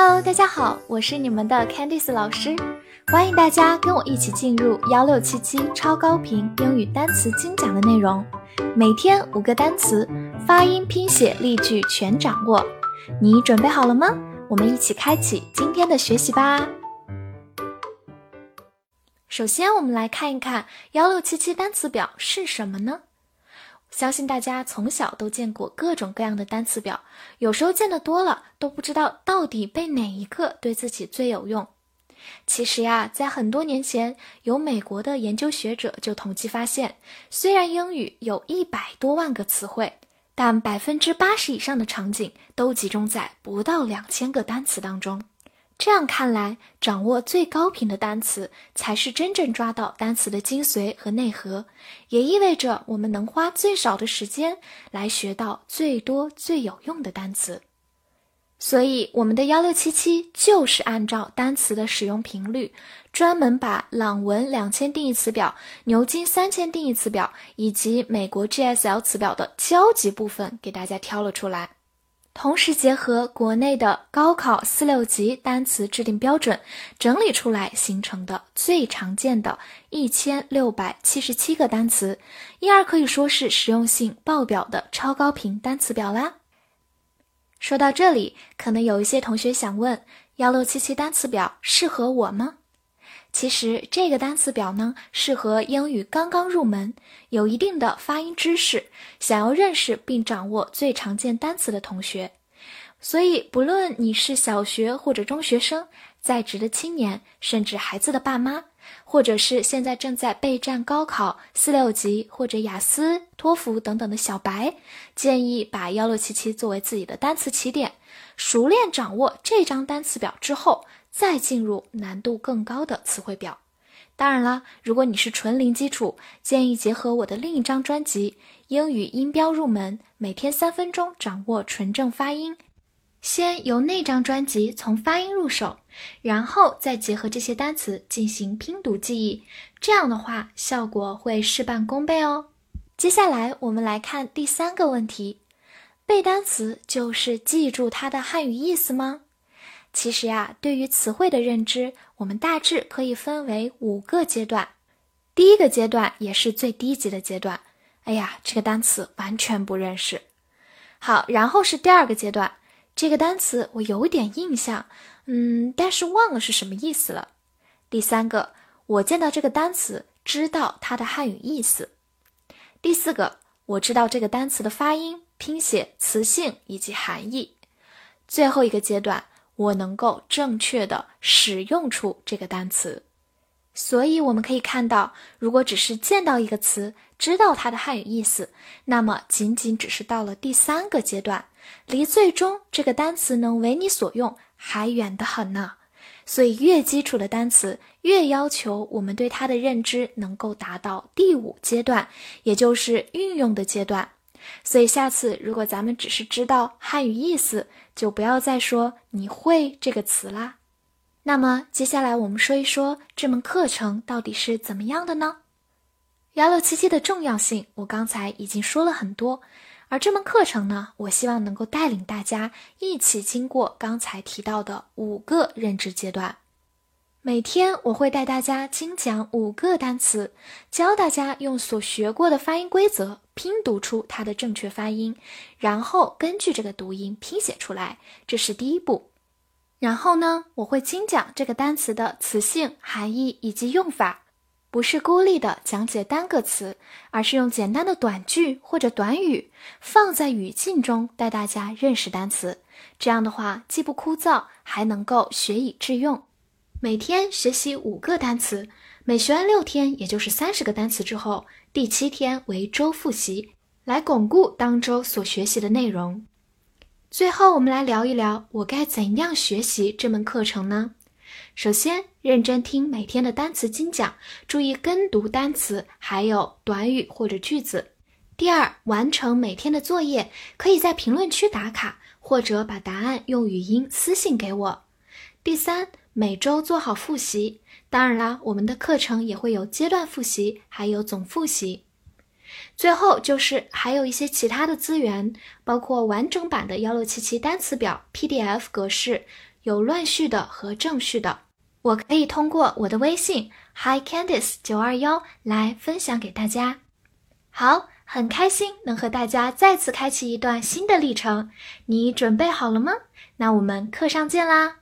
大家好，我是你们的 Candice 老师，欢迎大家跟我一起进入幺六七七超高频英语单词精讲的内容，每天五个单词，发音、拼写、例句全掌握，你准备好了吗？我们一起开启今天的学习吧。首先，我们来看一看幺六七七单词表是什么呢？相信大家从小都见过各种各样的单词表，有时候见得多了都不知道到底背哪一个对自己最有用。其实呀，在很多年前，有美国的研究学者就统计发现，虽然英语有一百多万个词汇，但百分之八十以上的场景都集中在不到两千个单词当中。这样看来，掌握最高频的单词，才是真正抓到单词的精髓和内核，也意味着我们能花最少的时间来学到最多最有用的单词。所以，我们的幺六七七就是按照单词的使用频率，专门把朗文两千定义词表、牛津三千定义词表以及美国 GSL 词表的交集部分给大家挑了出来。同时结合国内的高考四六级单词制定标准，整理出来形成的最常见的一千六百七十七个单词，因而可以说是实用性爆表的超高频单词表啦。说到这里，可能有一些同学想问：幺六七七单词表适合我吗？其实这个单词表呢，适合英语刚刚入门、有一定的发音知识、想要认识并掌握最常见单词的同学。所以，不论你是小学或者中学生、在职的青年，甚至孩子的爸妈，或者是现在正在备战高考四六级或者雅思、托福等等的小白，建议把幺六七七作为自己的单词起点，熟练掌握这张单词表之后。再进入难度更高的词汇表。当然了，如果你是纯零基础，建议结合我的另一张专辑《英语音标入门》，每天三分钟掌握纯正发音。先由那张专辑从发音入手，然后再结合这些单词进行拼读记忆，这样的话效果会事半功倍哦。接下来我们来看第三个问题：背单词就是记住它的汉语意思吗？其实呀，对于词汇的认知，我们大致可以分为五个阶段。第一个阶段也是最低级的阶段，哎呀，这个单词完全不认识。好，然后是第二个阶段，这个单词我有点印象，嗯，但是忘了是什么意思了。第三个，我见到这个单词，知道它的汉语意思。第四个，我知道这个单词的发音、拼写、词性以及含义。最后一个阶段。我能够正确的使用出这个单词，所以我们可以看到，如果只是见到一个词，知道它的汉语意思，那么仅仅只是到了第三个阶段，离最终这个单词能为你所用还远得很呢。所以，越基础的单词，越要求我们对它的认知能够达到第五阶段，也就是运用的阶段。所以下次如果咱们只是知道汉语意思，就不要再说你会这个词啦。那么接下来我们说一说这门课程到底是怎么样的呢？幺六七七的重要性，我刚才已经说了很多，而这门课程呢，我希望能够带领大家一起经过刚才提到的五个认知阶段。每天我会带大家精讲五个单词，教大家用所学过的发音规则拼读出它的正确发音，然后根据这个读音拼写出来，这是第一步。然后呢，我会精讲这个单词的词性、含义以及用法，不是孤立的讲解单个词，而是用简单的短句或者短语放在语境中带大家认识单词。这样的话，既不枯燥，还能够学以致用。每天学习五个单词，每学完六天，也就是三十个单词之后，第七天为周复习，来巩固当周所学习的内容。最后，我们来聊一聊我该怎样学习这门课程呢？首先，认真听每天的单词精讲，注意跟读单词，还有短语或者句子。第二，完成每天的作业，可以在评论区打卡，或者把答案用语音私信给我。第三。每周做好复习，当然啦，我们的课程也会有阶段复习，还有总复习。最后就是还有一些其他的资源，包括完整版的幺六七七单词表 PDF 格式、有乱序的和正序的。我可以通过我的微信 Hi Candice 九二幺来分享给大家。好，很开心能和大家再次开启一段新的历程。你准备好了吗？那我们课上见啦！